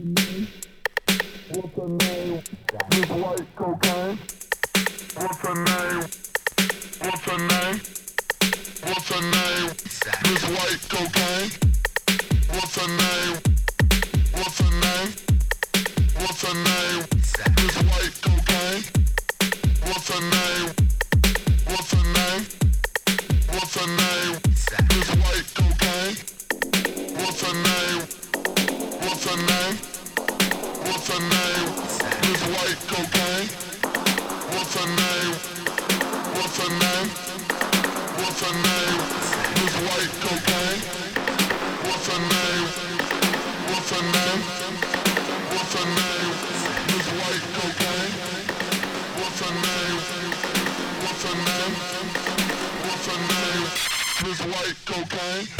What's her name? This white cocaine. What's her name? What's her name? What's her name? This white cocaine. What's her name? What's her name? What's her name? This white cocaine. What's her name? What's her name? What's her name? This white cocaine. What's her name? What's her name? What's her name? Miss White Cocaine. What's her name? What's her name? What's her name? Miss White Cocaine. What's her name? What's her name? What's her name? Miss White Cocaine. What's her name? What's her name? What's her name? Miss White Cocaine.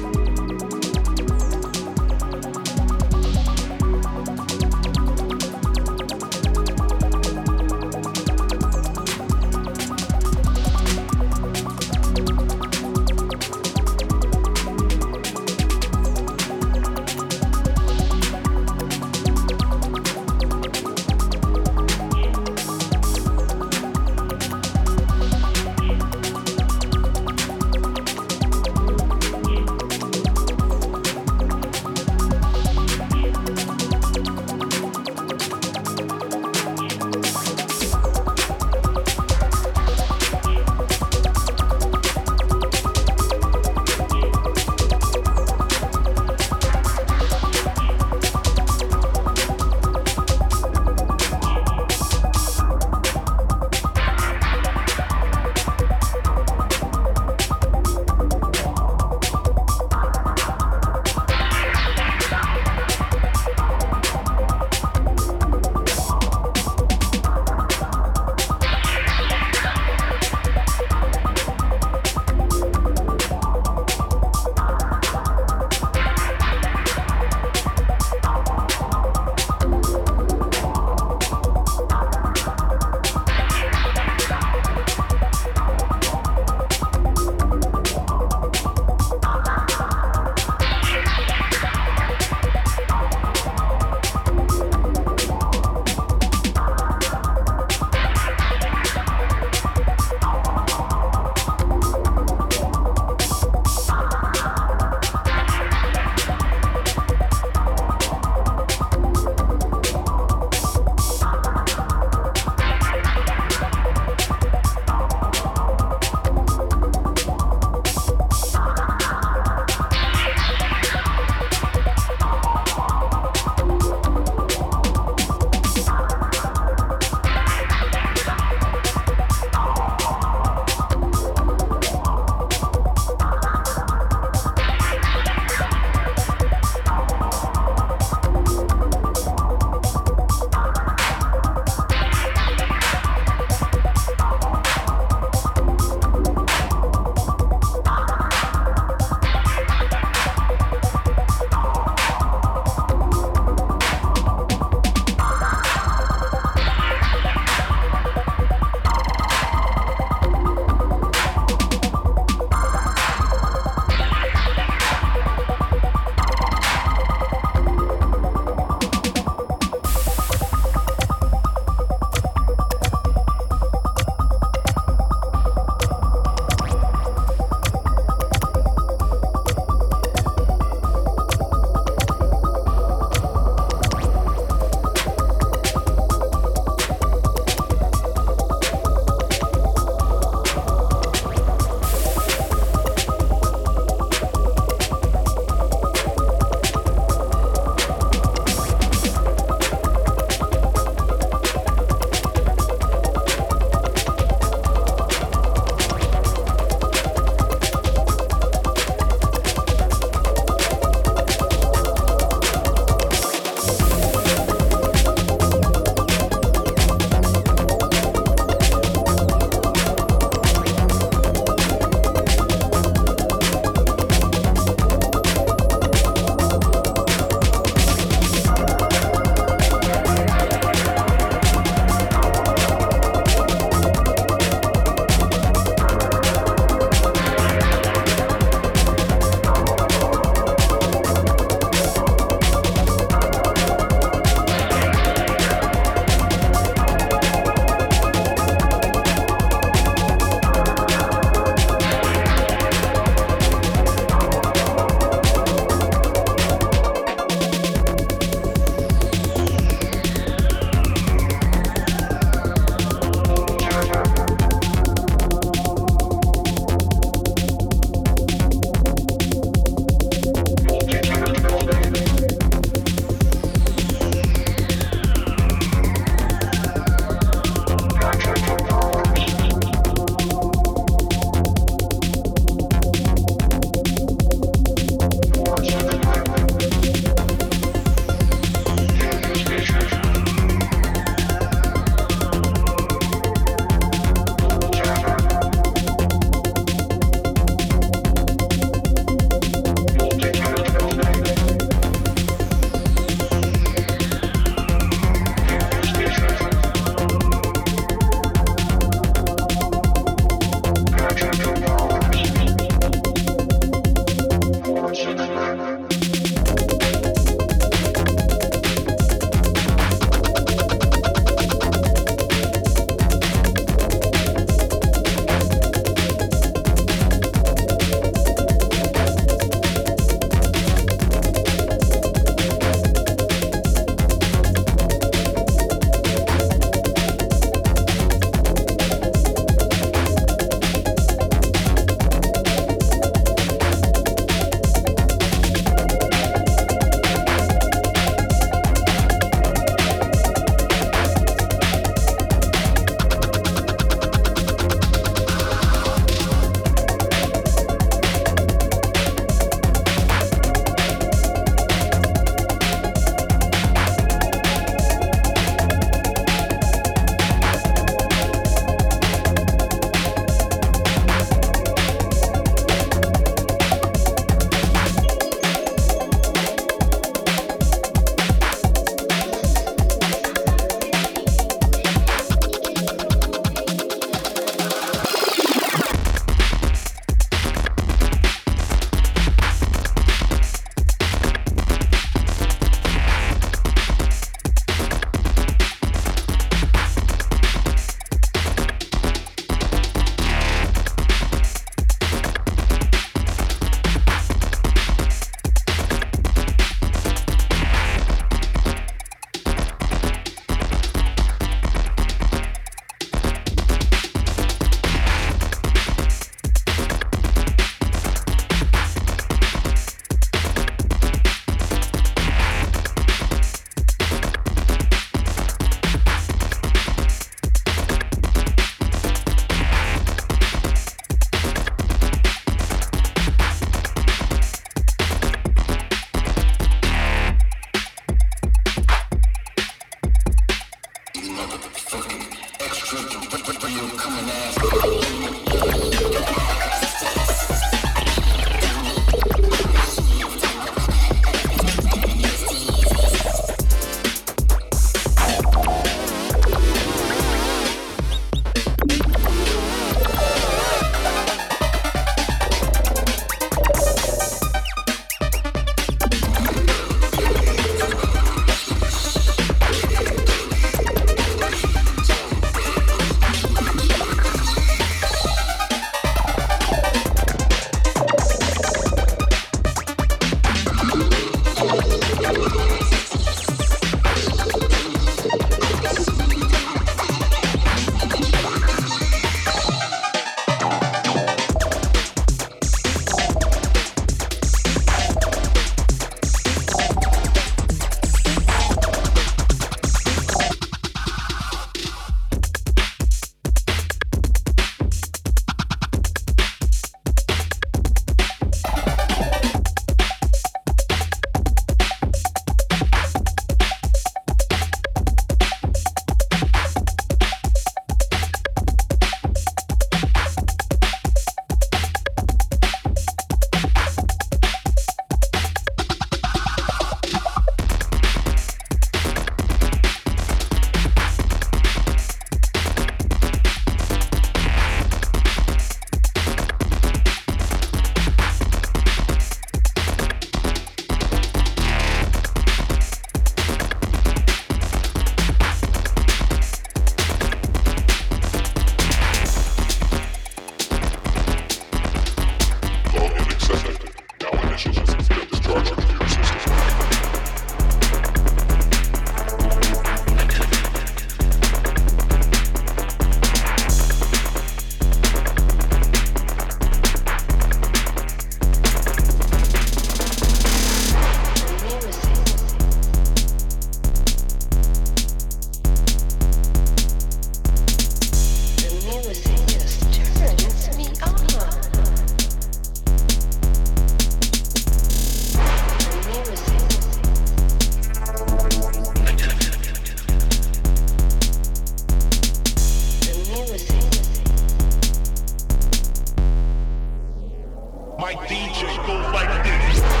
My DJ goes like this.